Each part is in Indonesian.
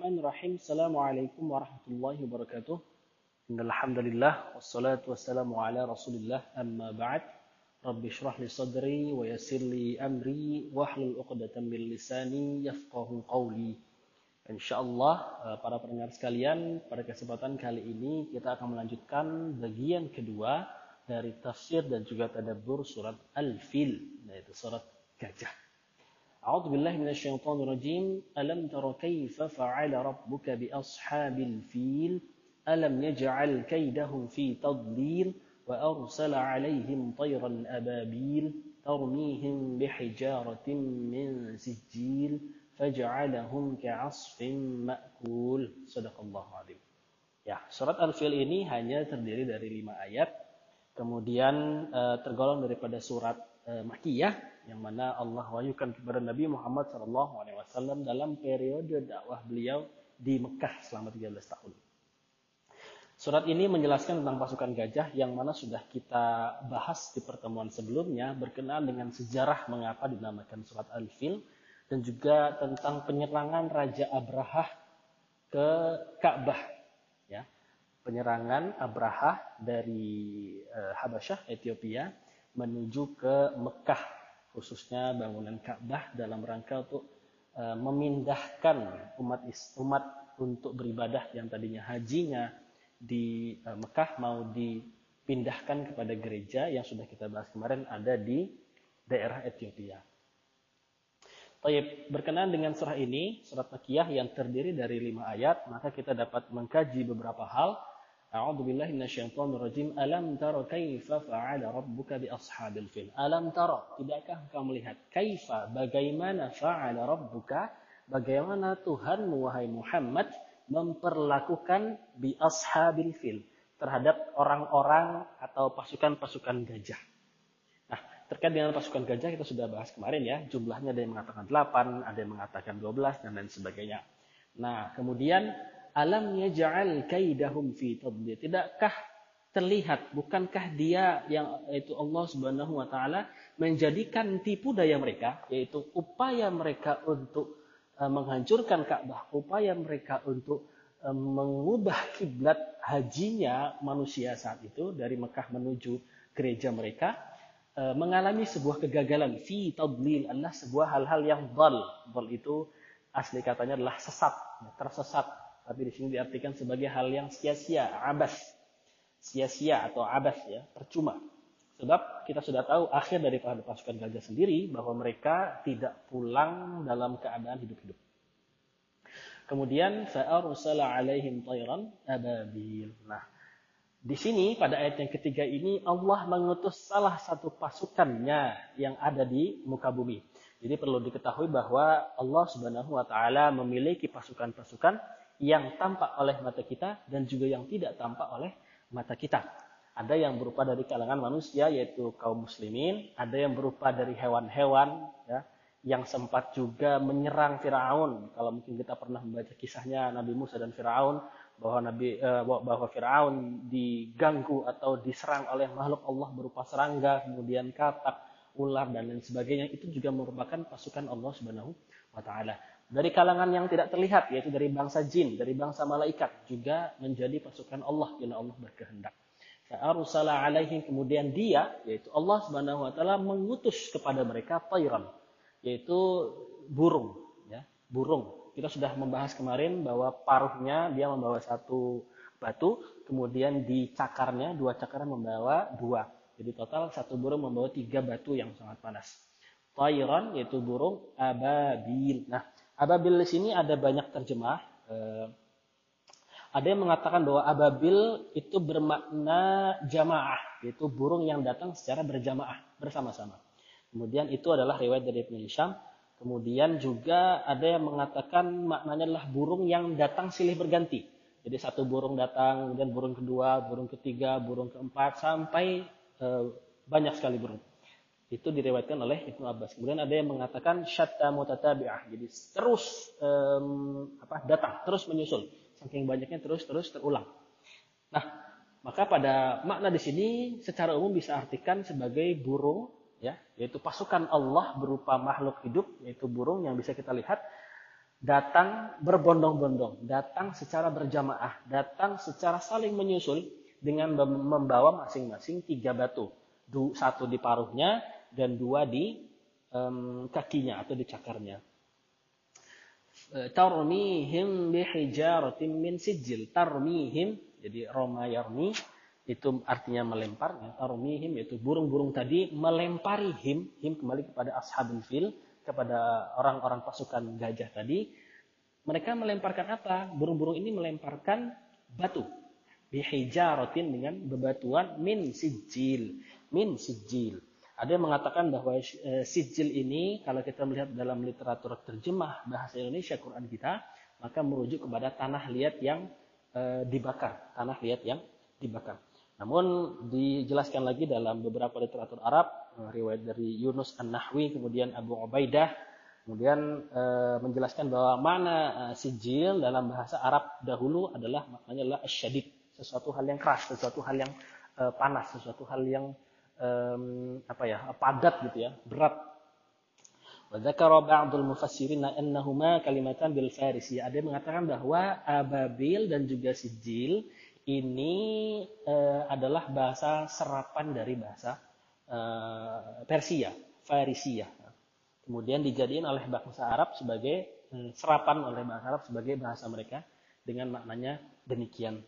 Bismillahirrahmanirrahim. Assalamualaikum warahmatullahi wabarakatuh. Innalhamdulillah wassalatu wassalamu ala Rasulillah amma ba'd. Rabbi shrah li sadri wa yassir li amri wahlul 'uqdatam min lisani yafqahu qawli. Insyaallah eh, para pendengar sekalian, pada kesempatan kali ini kita akan melanjutkan bagian kedua dari tafsir dan juga tadabbur surat Al-Fil, yaitu surat gajah. أعوذ بالله من الشيطان الرجيم. ألم تر كيف فعل ربك بأصحاب الفيل؟ ألم يجعل كيدهم في تضليل وأرسل عليهم طيرا أبابيل ترميهم بحجارة من سجيل فجعلهم كعصف مأكول. صدق الله العظيم. Ya, surat Al-Fil ini hanya terdiri dari lima ayat, kemudian uh, tergolong daripada surat uh, Makiyah yang mana Allah wahyukan kepada Nabi Muhammad SAW dalam periode dakwah beliau di Mekah selama 13 tahun. Surat ini menjelaskan tentang pasukan gajah yang mana sudah kita bahas di pertemuan sebelumnya berkenaan dengan sejarah mengapa dinamakan surat Al-Fil dan juga tentang penyerangan Raja Abraha ke Ka'bah ya. Penyerangan Abraha dari uh, Habasyah Ethiopia menuju ke Mekah khususnya bangunan Ka'bah dalam rangka untuk uh, memindahkan umat umat untuk beribadah yang tadinya hajinya di uh, Mekah mau dipindahkan kepada gereja yang sudah kita bahas kemarin ada di daerah Ethiopia. Taib, berkenaan dengan surah ini, surat Makiyah yang terdiri dari lima ayat, maka kita dapat mengkaji beberapa hal A'udzu billahi minasyaitonir rajim. Alam tara kaifa fa'ala rabbuka bi ashabil fil? Alam tara, tidakkah engkau melihat kaifa bagaimana fa'ala rabbuka? Bagaimana Tuhanmu wahai Muhammad memperlakukan bi ashabil fil terhadap orang-orang atau pasukan-pasukan gajah. Nah, terkait dengan pasukan gajah kita sudah bahas kemarin ya. Jumlahnya ada yang mengatakan 8, ada yang mengatakan 12 dan lain sebagainya. Nah, kemudian alam yaj'al kaidahum fi tadlil. Tidakkah terlihat bukankah dia yang yaitu Allah Subhanahu wa taala menjadikan tipu daya mereka yaitu upaya mereka untuk uh, menghancurkan Ka'bah, upaya mereka untuk uh, mengubah kiblat hajinya manusia saat itu dari Mekah menuju gereja mereka uh, mengalami sebuah kegagalan fi tadlil adalah sebuah hal-hal yang dal. Dal itu asli katanya adalah sesat, tersesat tapi di sini diartikan sebagai hal yang sia-sia, abas. Sia-sia atau abas ya, percuma. Sebab kita sudah tahu akhir dari pasukan gajah sendiri bahwa mereka tidak pulang dalam keadaan hidup-hidup. Kemudian fa'arsala alaihim tayran ababil. Nah, di sini pada ayat yang ketiga ini Allah mengutus salah satu pasukannya yang ada di muka bumi. Jadi perlu diketahui bahwa Allah Subhanahu wa taala memiliki pasukan-pasukan yang tampak oleh mata kita dan juga yang tidak tampak oleh mata kita. Ada yang berupa dari kalangan manusia yaitu kaum muslimin, ada yang berupa dari hewan-hewan ya, yang sempat juga menyerang Firaun. Kalau mungkin kita pernah membaca kisahnya Nabi Musa dan Firaun bahwa Nabi eh, bahwa Firaun diganggu atau diserang oleh makhluk Allah berupa serangga, kemudian katak, ular dan lain sebagainya itu juga merupakan pasukan Allah Subhanahu wa taala dari kalangan yang tidak terlihat yaitu dari bangsa jin, dari bangsa malaikat juga menjadi pasukan Allah bila Allah berkehendak. Fa'arusala alaihim kemudian dia yaitu Allah Subhanahu wa taala mengutus kepada mereka tayran yaitu burung ya, burung. Kita sudah membahas kemarin bahwa paruhnya dia membawa satu batu, kemudian di cakarnya dua cakar membawa dua. Jadi total satu burung membawa tiga batu yang sangat panas. Tayran yaitu burung ababil. Nah, Ababil di sini ada banyak terjemah. Eh, ada yang mengatakan bahwa ababil itu bermakna jamaah, yaitu burung yang datang secara berjamaah, bersama-sama. Kemudian itu adalah riwayat dari Ibn Hisham. Kemudian juga ada yang mengatakan maknanya adalah burung yang datang silih berganti. Jadi satu burung datang, kemudian burung kedua, burung ketiga, burung keempat, sampai e, banyak sekali burung. Itu diriwayatkan oleh Ibnu Abbas. Kemudian ada yang mengatakan syatta mutatabi'ah. Jadi terus um, apa datang, terus menyusul. Saking banyaknya terus terus terulang. Nah, maka pada makna di sini secara umum bisa artikan sebagai burung ya, yaitu pasukan Allah berupa makhluk hidup yaitu burung yang bisa kita lihat datang berbondong-bondong, datang secara berjamaah, datang secara saling menyusul dengan membawa masing-masing tiga batu. Satu di paruhnya dan dua di um, kakinya atau di cakarnya. E, tarmihim bihijaratin min sijil. Tarmihim, jadi Roma yarmi, itu artinya melempar. Ya. Tarmihim, yaitu burung-burung tadi melempari him. Him kembali kepada ashabul fil kepada orang-orang pasukan gajah tadi, mereka melemparkan apa? Burung-burung ini melemparkan batu. Bihijaratin dengan bebatuan min sijil. Min sijil. Ada yang mengatakan bahwa e, sijil ini kalau kita melihat dalam literatur terjemah bahasa Indonesia Quran kita, maka merujuk kepada tanah liat yang e, dibakar, tanah liat yang dibakar. Namun dijelaskan lagi dalam beberapa literatur Arab, eh, riwayat dari Yunus An-Nahwi, kemudian Abu Ubaidah, kemudian e, menjelaskan bahwa mana sijil dalam bahasa Arab dahulu adalah maknanya adalah asyadid, sesuatu hal yang keras, sesuatu hal yang e, panas, sesuatu hal yang e, apa ya, padat gitu ya, berat. Wa dzakara ba'dul mufassirin annahuma kalimatan bil farisi. Ada yang mengatakan bahwa ababil dan juga sijil ini uh, adalah bahasa serapan dari bahasa uh, Persia, Farisia. Kemudian dijadikan oleh bangsa Arab sebagai uh, serapan oleh bangsa Arab sebagai bahasa mereka dengan maknanya demikian.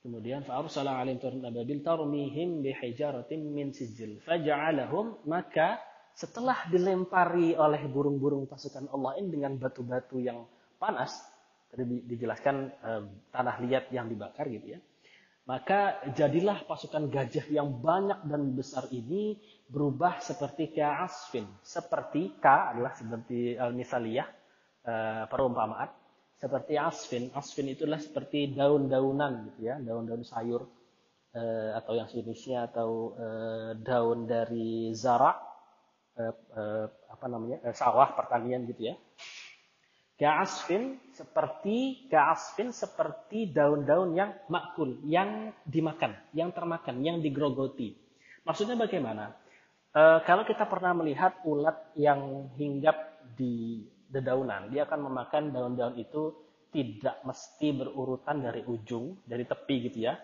Kemudian fa'arsala alim turun ababil tarmihim bihijaratin min sijil faja'alahum maka setelah dilempari oleh burung-burung pasukan Allah ini dengan batu-batu yang panas Tadi dijelaskan eh, tanah liat yang dibakar gitu ya. Maka jadilah pasukan gajah yang banyak dan besar ini berubah seperti ka'asfin. Seperti ka adalah seperti al-misaliyah, eh, perumpamaan. Seperti asfin. Asfin itulah seperti daun-daunan gitu ya, daun-daun sayur eh, atau yang sejenisnya atau eh, daun dari zara eh, eh, apa namanya? Eh, sawah pertanian gitu ya. Ka'asfin seperti ka'asfin seperti daun-daun yang makul, yang dimakan, yang termakan, yang digrogoti. Maksudnya bagaimana? E, kalau kita pernah melihat ulat yang hinggap di dedaunan, dia akan memakan daun-daun itu tidak mesti berurutan dari ujung, dari tepi gitu ya.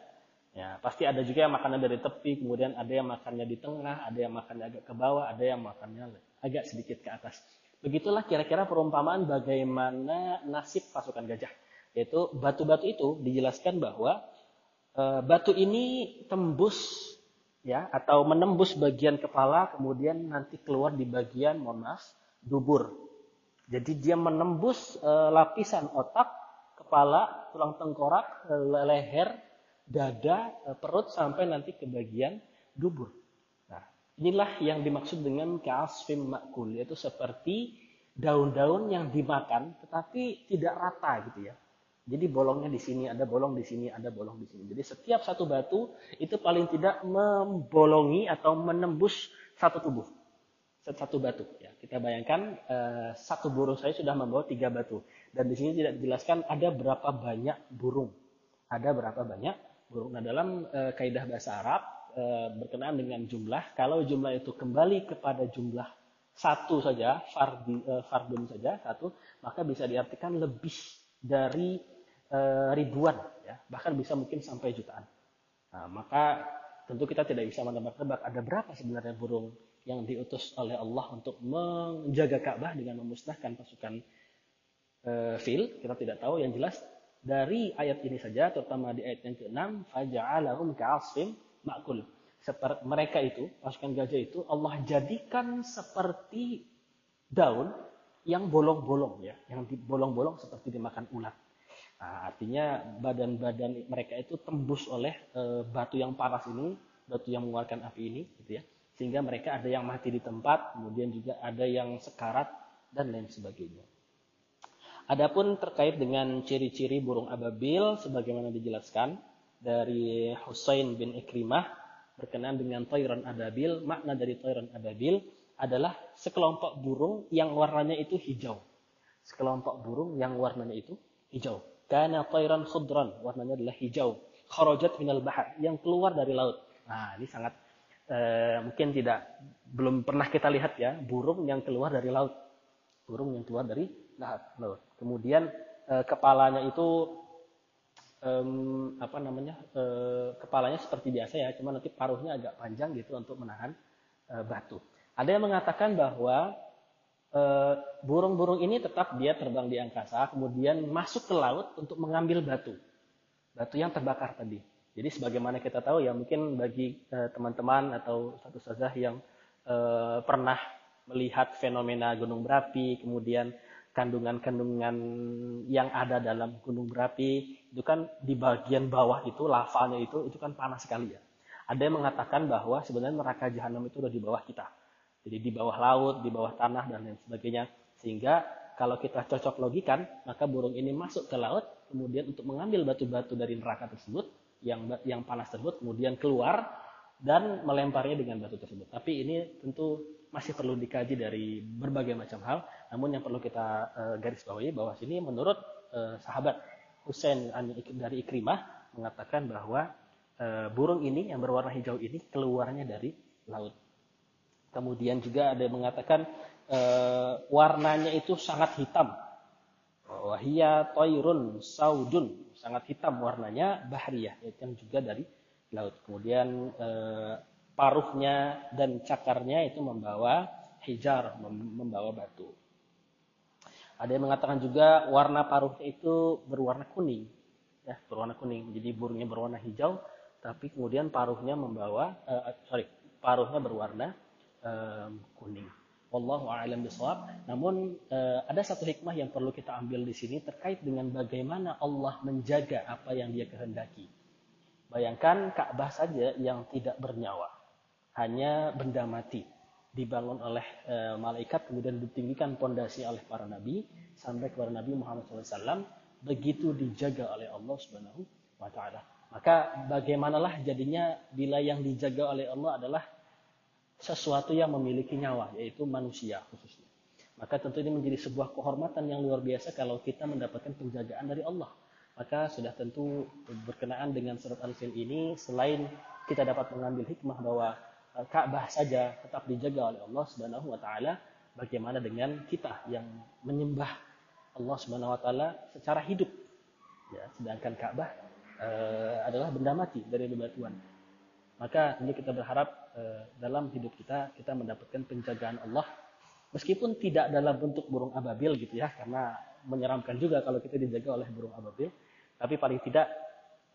Ya, pasti ada juga yang makannya dari tepi, kemudian ada yang makannya di tengah, ada yang makannya agak ke bawah, ada yang makannya agak sedikit ke atas. Begitulah kira-kira perumpamaan bagaimana nasib pasukan gajah. Yaitu batu-batu itu dijelaskan bahwa e, batu ini tembus ya atau menembus bagian kepala kemudian nanti keluar di bagian monas dubur. Jadi dia menembus e, lapisan otak, kepala, tulang tengkorak, leher, dada, e, perut sampai nanti ke bagian dubur. Inilah yang dimaksud dengan kasfim makul, yaitu seperti daun-daun yang dimakan tetapi tidak rata gitu ya. Jadi bolongnya di sini, ada bolong di sini, ada bolong di sini. Jadi setiap satu batu itu paling tidak membolongi atau menembus satu tubuh. Satu batu. Ya. Kita bayangkan eh, satu burung saya sudah membawa tiga batu. Dan di sini tidak dijelaskan ada berapa banyak burung. Ada berapa banyak burung. Nah dalam eh, kaidah bahasa Arab, Eh, berkenaan dengan jumlah. Kalau jumlah itu kembali kepada jumlah satu saja, fardi, uh, fardun saja satu, maka bisa diartikan lebih dari uh, ribuan, ya, bahkan bisa mungkin sampai jutaan. Nah, maka tentu kita tidak bisa menebak-nebak ada berapa sebenarnya burung yang diutus oleh Allah untuk menjaga Ka'bah dengan memusnahkan pasukan uh, fil. Kita tidak tahu. Yang jelas dari ayat ini saja, terutama di ayat yang ke-6, faja'alahum ka'asfin makul. Seperti mereka itu, pasukan gajah itu Allah jadikan seperti daun yang bolong-bolong ya, yang bolong-bolong seperti dimakan ulat. Nah, artinya badan-badan mereka itu tembus oleh e, batu yang panas ini, batu yang mengeluarkan api ini, gitu ya. Sehingga mereka ada yang mati di tempat, kemudian juga ada yang sekarat dan lain sebagainya. Adapun terkait dengan ciri-ciri burung ababil, sebagaimana dijelaskan, dari Husain bin Ikrimah berkenaan dengan toiron ababil. Makna dari toiron ababil adalah sekelompok burung yang warnanya itu hijau. Sekelompok burung yang warnanya itu hijau. Karena toiron khudran, warnanya adalah hijau. Kharajat minal bahar, yang keluar dari laut. Nah, ini sangat eh, mungkin tidak belum pernah kita lihat ya burung yang keluar dari laut. Burung yang keluar dari laut. Kemudian uh, kepalanya itu apa namanya? Uh, kepalanya seperti biasa ya, cuma nanti paruhnya agak panjang gitu untuk menahan uh, batu. Ada yang mengatakan bahwa burung-burung ini tetap dia terbang di angkasa, kemudian masuk ke laut untuk mengambil batu, batu yang terbakar tadi. Jadi sebagaimana kita tahu ya mungkin bagi teman-teman uh, atau satu saja yang uh, pernah melihat fenomena gunung berapi, kemudian kandungan-kandungan yang ada dalam gunung berapi itu kan di bagian bawah itu lavanya itu itu kan panas sekali ya. Ada yang mengatakan bahwa sebenarnya neraka jahanam itu udah di bawah kita. Jadi di bawah laut, di bawah tanah dan lain sebagainya. Sehingga kalau kita cocok logikan, maka burung ini masuk ke laut, kemudian untuk mengambil batu-batu dari neraka tersebut, yang yang panas tersebut kemudian keluar dan melemparnya dengan batu tersebut. Tapi ini tentu masih perlu dikaji dari berbagai macam hal. Namun yang perlu kita uh, garis bawahi bahwa sini menurut uh, sahabat Husain dari Ikrimah mengatakan bahwa uh, burung ini yang berwarna hijau ini keluarnya dari laut. Kemudian juga ada yang mengatakan warnanya itu sangat hitam. Wahia toirun saudun sangat hitam warnanya bahriyah yang juga dari laut. Kemudian e, paruhnya dan cakarnya itu membawa hijar, membawa batu. Ada yang mengatakan juga warna paruhnya itu berwarna kuning, ya berwarna kuning. Jadi burungnya berwarna hijau, tapi kemudian paruhnya membawa, uh, sorry, paruhnya berwarna uh, kuning. Wallahu a'lam bishawab. Namun uh, ada satu hikmah yang perlu kita ambil di sini terkait dengan bagaimana Allah menjaga apa yang Dia kehendaki. Bayangkan Ka'bah saja yang tidak bernyawa, hanya benda mati dibangun oleh uh, malaikat kemudian ditinggikan pondasi oleh para nabi sampai kepada Nabi Muhammad SAW begitu dijaga oleh Allah Subhanahu wa taala. Maka bagaimanalah jadinya bila yang dijaga oleh Allah adalah sesuatu yang memiliki nyawa, yaitu manusia khususnya. Maka tentu ini menjadi sebuah kehormatan yang luar biasa kalau kita mendapatkan penjagaan dari Allah. Maka sudah tentu berkenaan dengan surat Al-Fil ini, selain kita dapat mengambil hikmah bahwa e, Ka'bah saja tetap dijaga oleh Allah Subhanahu wa taala, bagaimana dengan kita yang menyembah Allah Subhanahu wa taala secara hidup. Ya, sedangkan Ka'bah e, adalah benda mati dari bebatuan. Maka ini kita berharap dalam hidup kita kita mendapatkan penjagaan Allah. Meskipun tidak dalam bentuk burung ababil gitu ya karena menyeramkan juga kalau kita dijaga oleh burung ababil. Tapi paling tidak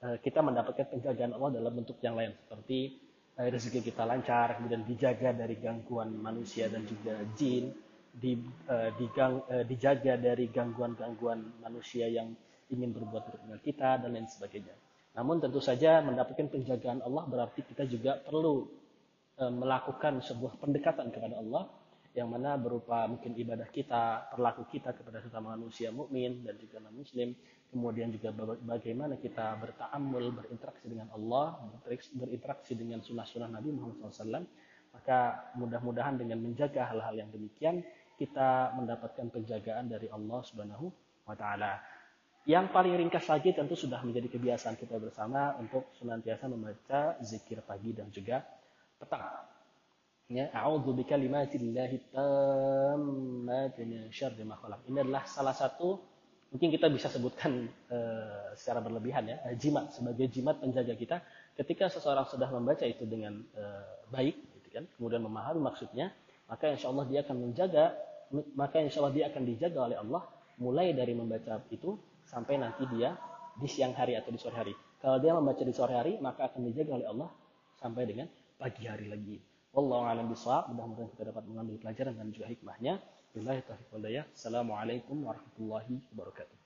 eh, kita mendapatkan penjagaan Allah dalam bentuk yang lain. Seperti eh, rezeki kita lancar kemudian dijaga dari gangguan manusia dan juga jin di, digang, dijaga dari gangguan-gangguan manusia yang ingin berbuat buruk dengan kita dan lain sebagainya. Namun tentu saja mendapatkan penjagaan Allah berarti kita juga perlu melakukan sebuah pendekatan kepada Allah yang mana berupa mungkin ibadah kita, perilaku kita kepada sesama manusia mukmin dan juga non muslim, kemudian juga bagaimana kita bertaamul, berinteraksi dengan Allah, berinteraksi dengan sunnah-sunnah Nabi Muhammad SAW, maka mudah-mudahan dengan menjaga hal-hal yang demikian kita mendapatkan penjagaan dari Allah Subhanahu wa taala. Yang paling ringkas lagi tentu sudah menjadi kebiasaan kita bersama untuk senantiasa membaca zikir pagi dan juga petang. Ya, a'udzu bikalimatillahi tammati min syarri ma khalaq. Ini adalah salah satu mungkin kita bisa sebutkan uh, secara berlebihan ya, jimat sebagai jimat penjaga kita ketika seseorang sudah membaca itu dengan uh, baik gitu kan, kemudian memahami maksudnya, maka insya Allah dia akan menjaga maka insya Allah dia akan dijaga oleh Allah mulai dari membaca itu sampai nanti dia di siang hari atau di sore hari. Kalau dia membaca di sore hari, maka akan dijaga oleh Allah sampai dengan pagi hari lagi. Wallahu a'lam bishawab. Mudah-mudahan kita dapat mengambil pelajaran dan juga hikmahnya. Billahi taufiq wal Assalamualaikum warahmatullahi wabarakatuh.